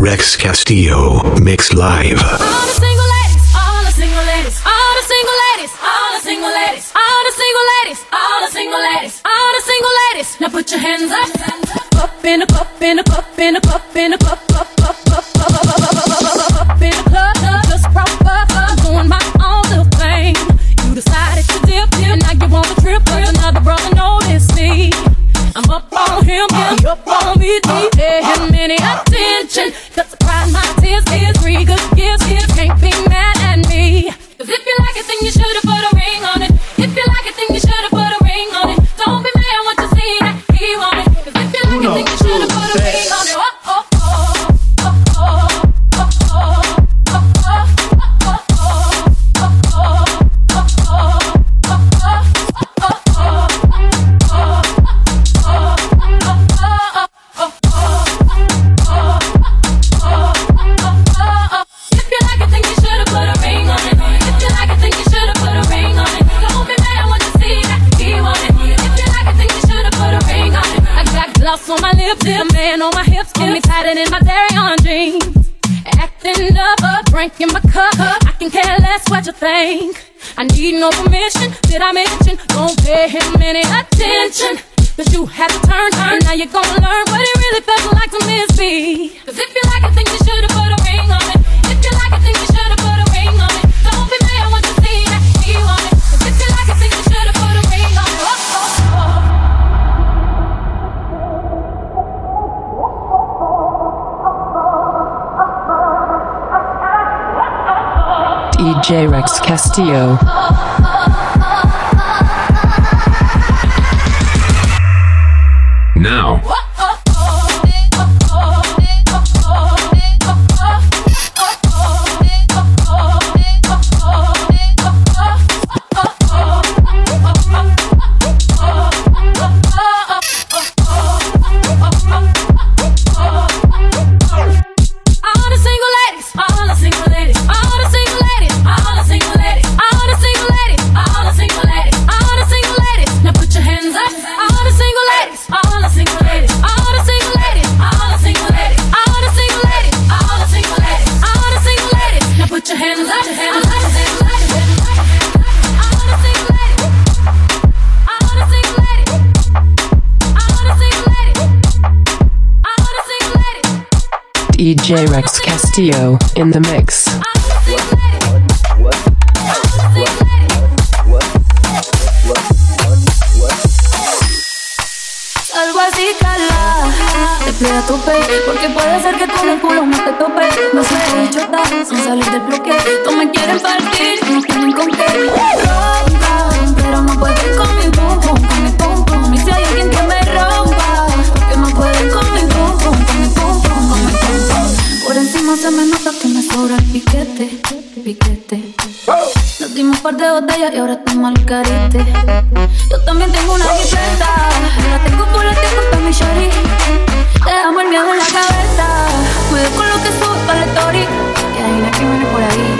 Rex Castillo mix live. All the single ladies, all the single ladies, all the single ladies, all the single ladies, all the single ladies, all the single ladies, all the single ladies. Now put your hands up, up in a cup, in a cup, in a cup, in a cup, up, up, up. J. Rex Castillo. Now. DJ Rex Castillo in the mix. Algo así cala, te pide a Porque puede ser que con el culo no te tope. No se puede chotar sin salir del bloque. Tú me quieren partir, no tienen con qué. Pero no pueden conmigo no se me nota que me sobra el piquete, piquete. Nos dimos un par de botellas y ahora tú malcarete. Yo también tengo una bicicleta, la tengo por la tengo para mi shari. Te damos el miedo en la cabeza, cuidado con lo que subes para el story. Que hay una que viene por ahí.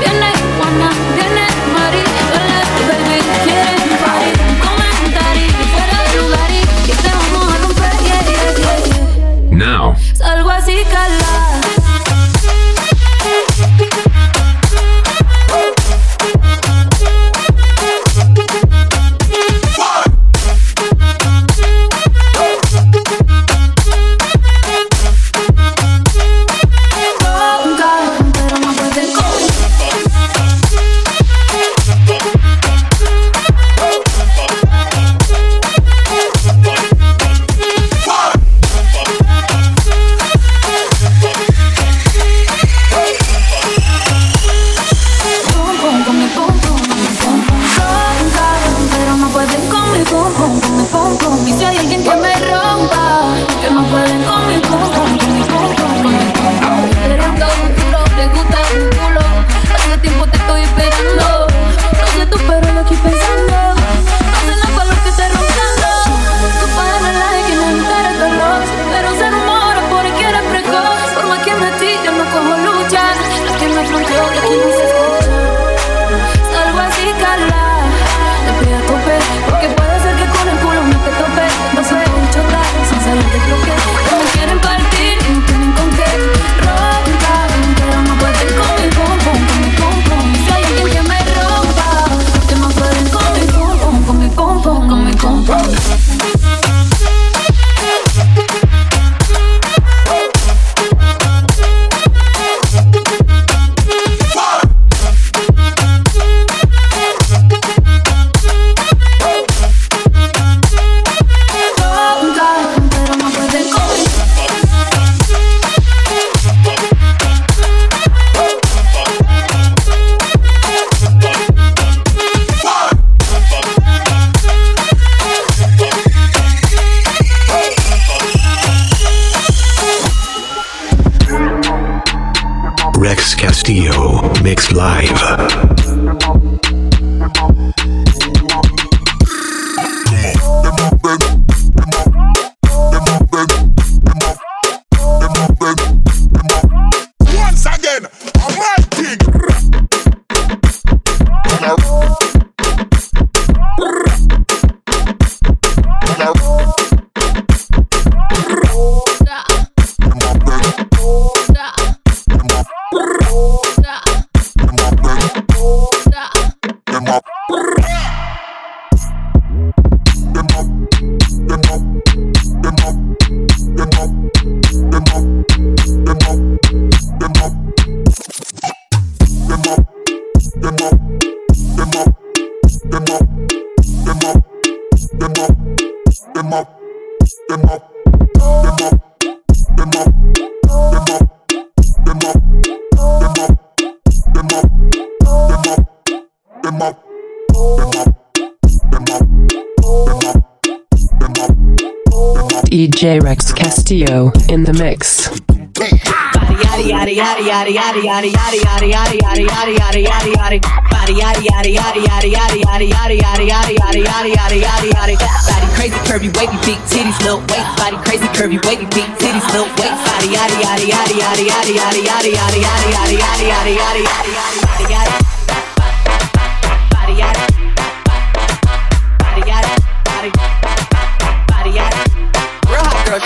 Viene Juana, viene Mari, hola tu baby, quieres mi party. Comentario fuera de lugar y que te vamos a romper. Now. Salgo así calado. DJ Rex Castillo in the mix. Body crazy, curvy, wavy, big titties, little waist. Body crazy, curvy, wavy, big titties, little waist. Body yaddy yaddy yaddy yaddy yaddy yaddy yaddy yaddy yaddy yaddy yaddy yaddy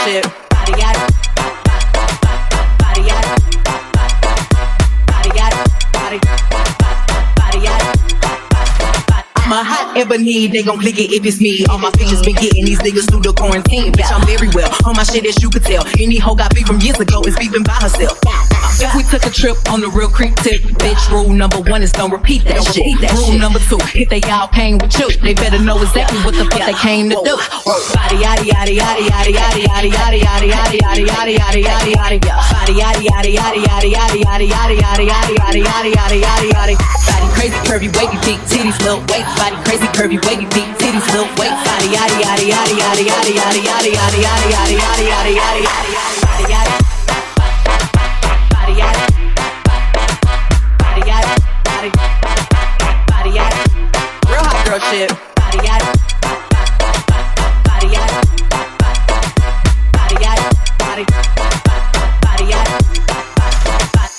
shit. Ebony, they gon' click it if it's me. All my pictures been getting these niggas through the quarantine. Bitch, I'm very well. On my shit, as you could tell. Any hoe got beef from years ago is beefing by herself. If we took a trip on the real creep tip, bitch, rule number one is don't repeat that shit. rule number two, if they all came with you, they better know exactly what the fuck they came to do. Body yaddy yaddy yaddy yaddy yaddy yaddy yaddy yaddy yaddy yaddy yaddy yaddy yaddy yaddy. Body yaddy yaddy yaddy yaddy yaddy yaddy yaddy yaddy yaddy yaddy yaddy yaddy yaddy yaddy. Body crazy, curvy, wavy, big titties, little waist. Body crazy, curvy, wavy, big titties, little. Body yaddy yaddy yaddy yaddy yaddy yaddy yaddy yaddy yaddy yaddy yaddy yaddy yaddy yaddy yaddy. Body yaddy. Yaddy. Yaddy. Shit. Body yaddy. Body. Body. Body. Body.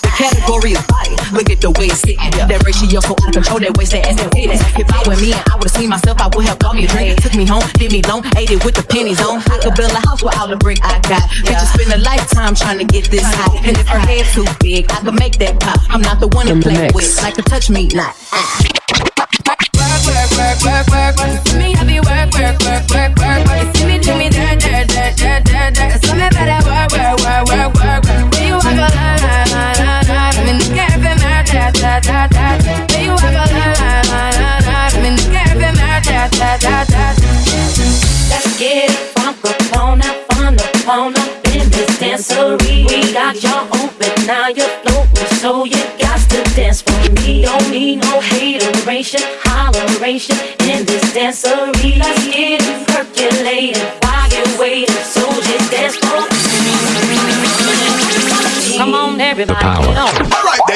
The category is body. Look at the way it's sitting. That ratio so of control. That waist, that ass, that. If I were me I would've seen myself, I would have bought me a drink. Took me home, did me long, ate it with the pennies on. I could build a house with all the brick I got. Bitches spend a lifetime trying to get this high. And if her head too big, I could make that pop. I'm not the one to play mix. with. Like to touch me, not. work, work, work, work, work. You see me happy work, work, work, work, work, work. Dancery. We got y'all open, now you're floating, so you got to dance for me. Don't need no hateration, holleration in this dancery. Let's get it percolating while you're waiting, so just dance for me. Come on, everybody, power. get on.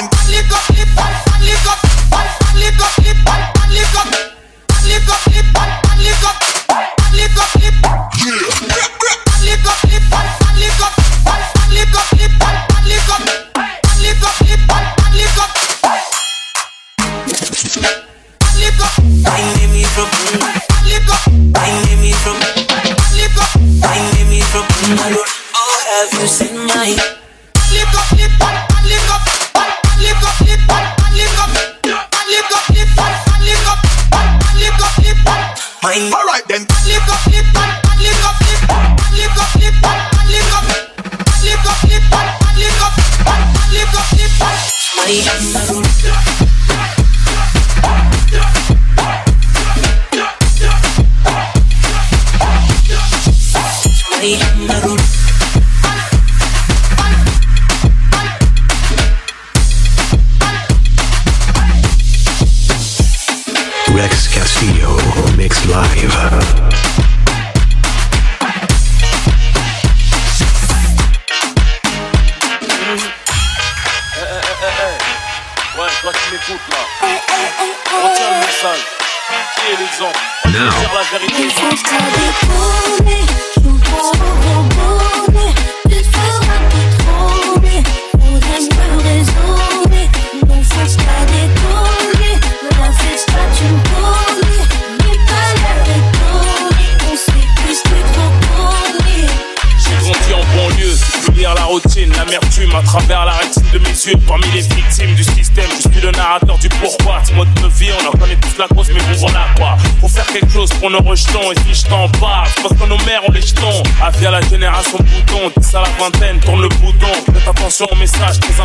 Pour nos rejetons, et si je t'en parle, parce que nos mères ont les jetons. Avis à la génération bouton, 10 à la vingtaine, tourne le bouton. Faites attention aux messages très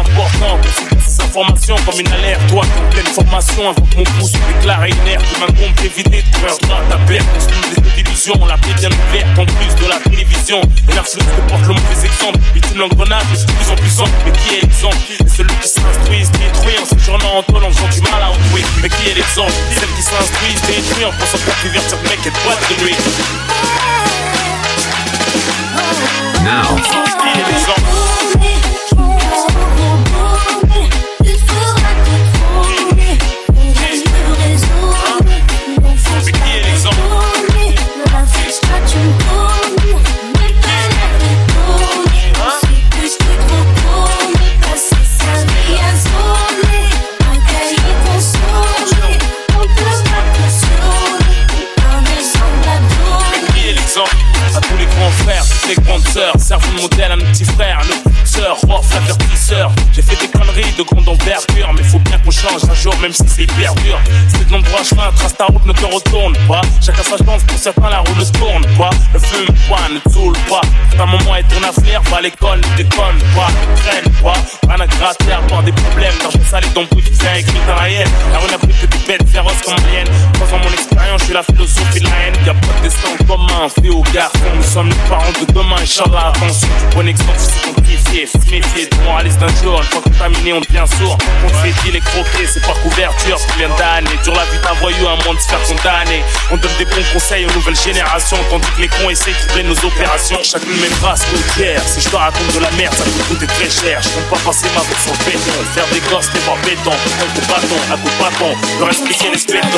considère ces informations comme une alerte. Toi pleine formation, invoque mon pouce, déclaré inerte, qui m'incombe d'éviter de droit à ta perte. Des illusions, la paix bien ouverte, en plus de la télévision. Et que porte le mauvais exemple, victime l'engrenage, de plus en plus. Mais qui est l'exemple? Et celui qui en en faisant du mal à autrui. Mais qui est l'exemple? Celle qui s'instruit, se détruit en pensant faire divertir mec et boîte de nuit. montait à un petit frère. Change un jour, même si c'est hyper dur. C'est de l'endroit chemin, trace ta route, ne te retourne pas. Chacun sa chance, pour certains la roue ne se tourne pas. Ne fume pas, ne saoule pas. Ta maman est ton affaire, va à l'école, ne déconne pas, ne traîne pas. Rien à gratter, part des problèmes, d'argent sale et d'embrouille qui vient écrit dans la haine. La rue n'a plus que des bêtes féroces comme mienne. Croisant mon expérience, je suis la philosophie de la haine. Y'a pas de destin commun, fait au garçon. Nous sommes les parents de demain, Inch'Allah. Attention, bon exemple, c'est sanctifié. Faut se méfier l'aise d'un jour. Une fois contaminé, on devient sourd. On te fait les c'est par couverture, combien d'années. Dure la vie d'un voyou, un monde de se faire condamner. On donne des bons conseils aux nouvelles générations, tandis que les cons essayent de troubler nos opérations. Chacune de mes phrases côtières. Si je te raconte de la merde, ça peut coûter très cher. Je compte pas passer ma vie sur le. Faire des gosses, les voir béton. Un coup bâton, un coup bâton. Leur expliquer les spétons.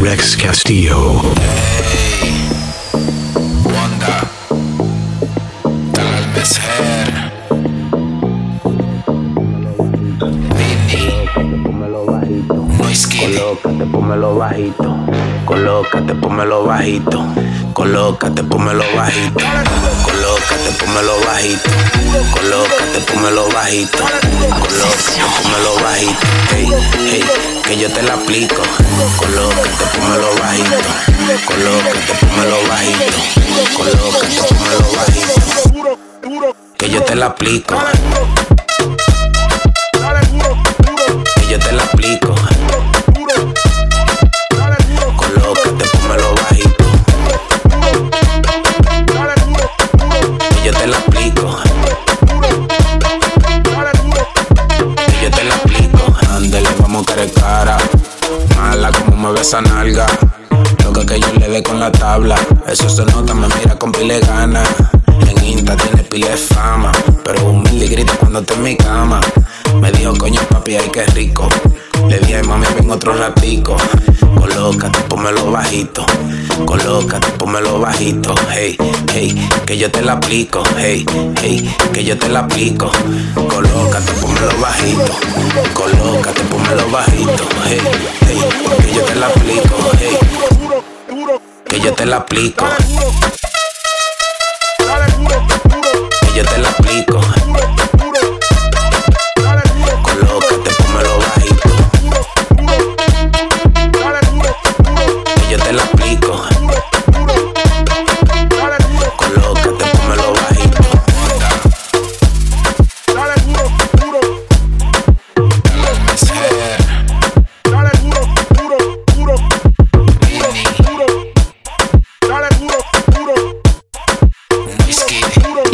Rex Castillo. Colócate, pómelo bajito. Colócate, pómelo bajito. Colócate, pómelo bajito. Colócate, pómelo bajito. Hey, hey, que yo te la aplico. Colócate, pómelo bajito. Colócate, pómelo bajito. Colócate, pómelo bajito. Que yo te la aplico. Que yo te la aplico. Esa nalga. Que yo le dé con la tabla. Eso se nota, me mira con pile gana. En Esta tiene pila de fama, pero humilde y grita cuando está en mi cama. Me dijo, coño papi, ay qué rico. Le dije, mami, ven otro ratico. Colócate, pónmelo bajito. Colócate, pónmelo bajito. Hey, hey, que yo te la aplico. Hey, hey, que yo te la aplico. Colócate, pónmelo bajito. Colócate, pónmelo bajito. Hey, hey, que yo te la aplico. Hey, que yo te la aplico. Que yo te la aplico.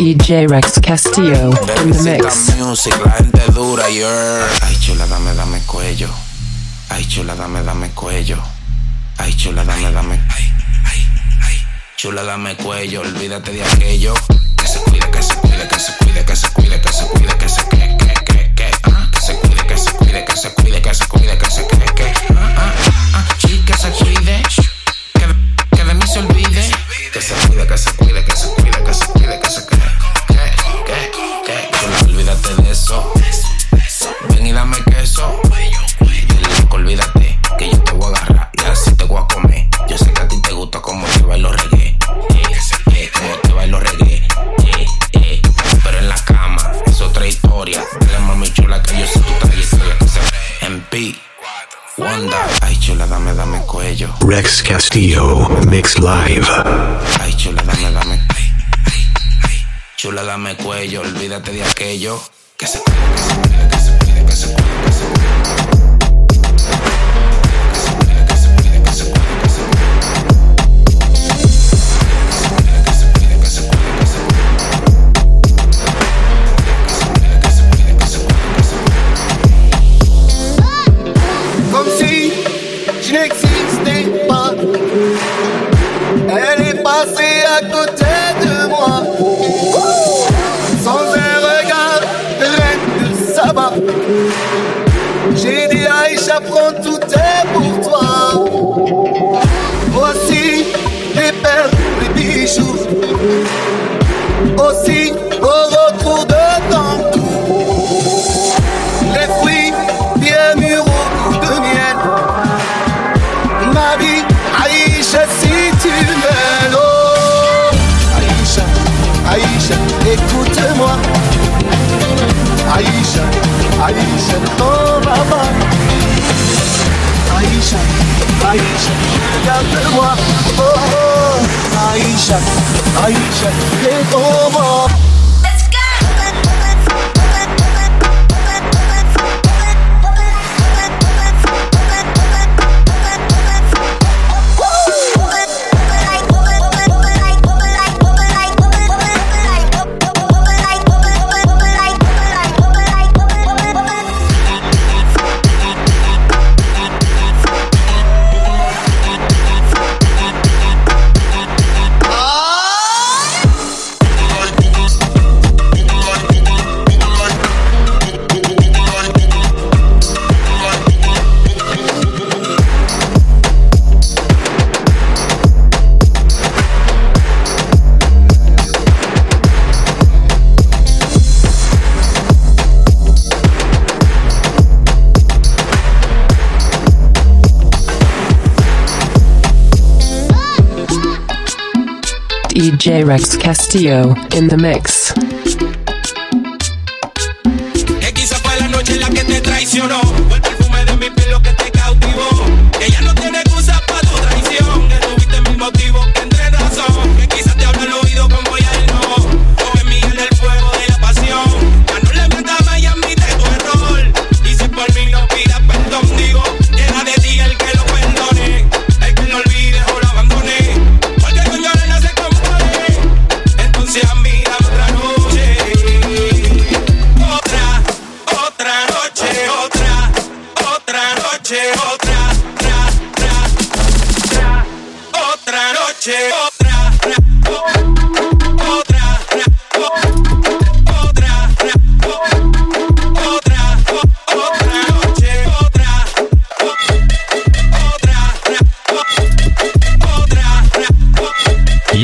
EJ Rex Castillo in the mix. Music, la gente dura, yeah. Ay, chula, dame, dame cuello. Ay, chula, dame, dame cuello. Ay, chula, dame, dame. Chula, dame cuello, olvídate de aquello. Que se cuide, que se cuide, que se cuide, que se cuide, que se cuide, que se que, que, que, que, ah. Que se cuide, que se cuide, que se cuide, que se cuide, que se que, que, ah, ah, ah. Sí, que se cuide. Wanda. Ay, chula, dame, dame cuello. Rex Castillo Mix Live. Ay, chula, dame, dame. Chula, dame cuello. Olvídate de aquello. Que se que se 爱一生都忘爱一爱一生要的么哦爱一爱一生也不 Rex Castillo in the mix. Que quizá fue la noche en la que te traicionó.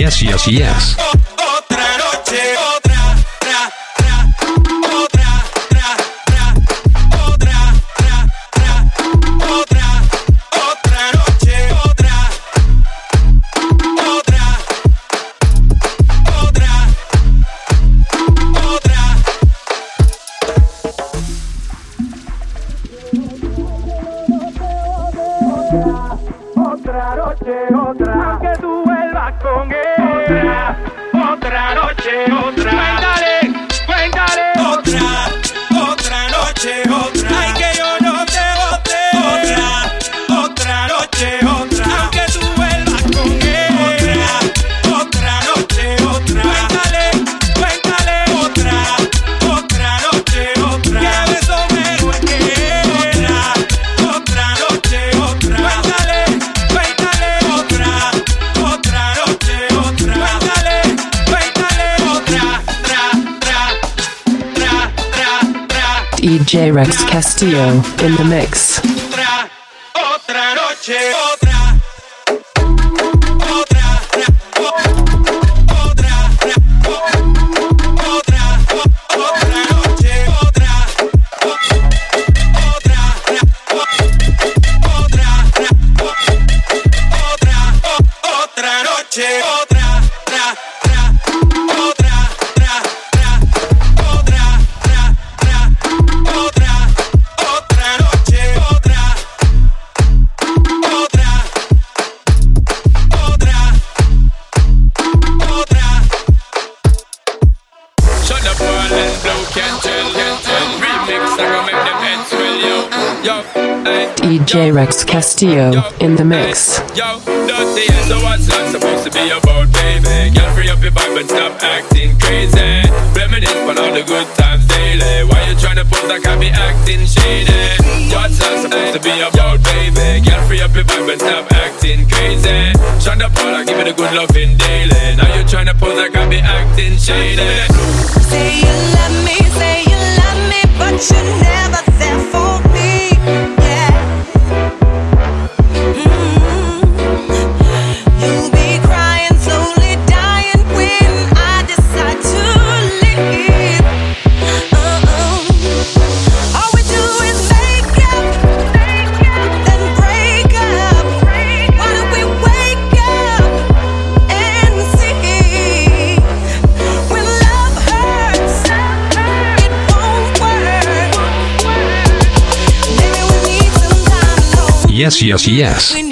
yes, yes, yes. DJ Rex Castillo in the mix. DJ Rex Castillo in the mix. Yo, dirty, yeah, so what's that supposed to be about, baby? Girl, free up your vibe and stop acting crazy. Reminisce on all the good times daily. Why you tryna pose like I be acting shady? What's that supposed to be about, baby? Girl, free up your vibe and stop acting crazy. Shonda Paula, give me the good loving daily. Now you tryna pose like I be acting shady. Say you love me, say you love me, but you're never there for Yes, yes, yes.